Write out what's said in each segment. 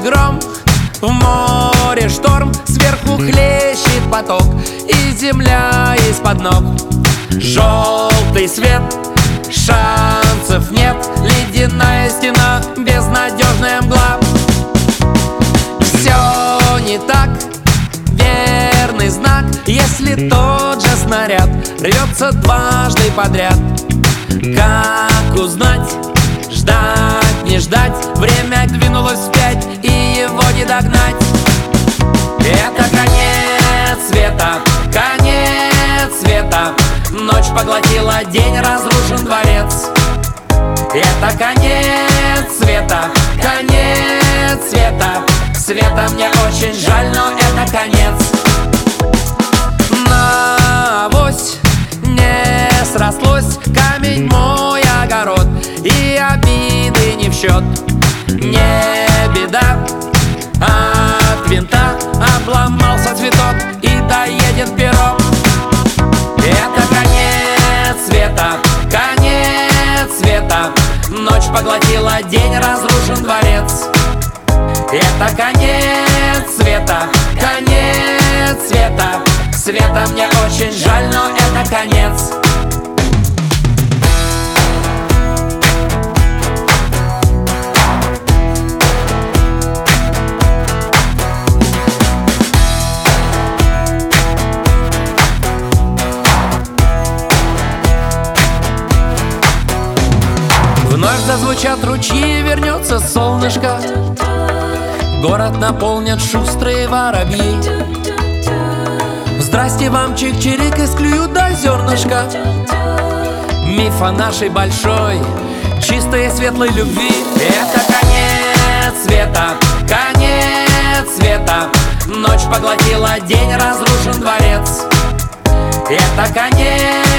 В море шторм, сверху хлещет поток И земля из-под ног. Желтый свет, шансов нет Ледяная стена, безнадежная мгла. Все не так, верный знак Если тот же снаряд рвется дважды подряд. Как узнать, ждать, не ждать Время двинулось не догнать Это конец света, конец света. Ночь поглотила день, разрушен дворец. Это конец света, конец света. Света мне очень жаль, но это конец. На авось не срослось Камень мой огород И обиды не в счет. Не винта обломался цветок И доедет пирог Это конец света Конец света. Ночь поглотила день, разрушен дворец. Это конец света Конец света. Света мне очень жаль, но это конец Вновь зазвучат ручьи, вернется солнышко. Город наполнят шустрые воробьи. Здрасте вам, чик-чирик, и склюют до зернышка. Миф о нашей большой, чистой и светлой любви. Это конец света, конец света. Ночь поглотила день, разрушен дворец. Это конец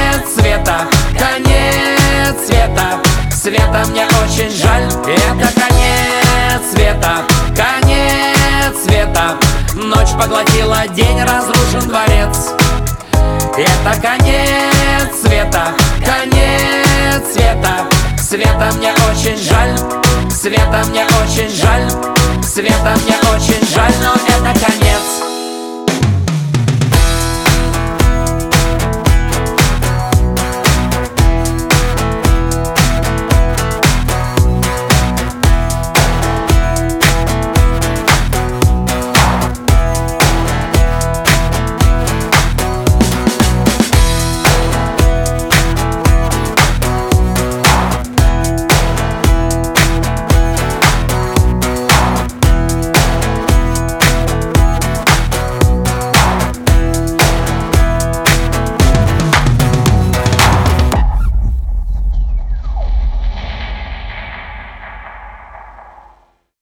света мне очень жаль. Это конец света, конец света. Ночь поглотила день, разрушен дворец. Это конец света, конец света. Света мне очень жаль, Света мне очень жаль Света мне очень жаль, но это конец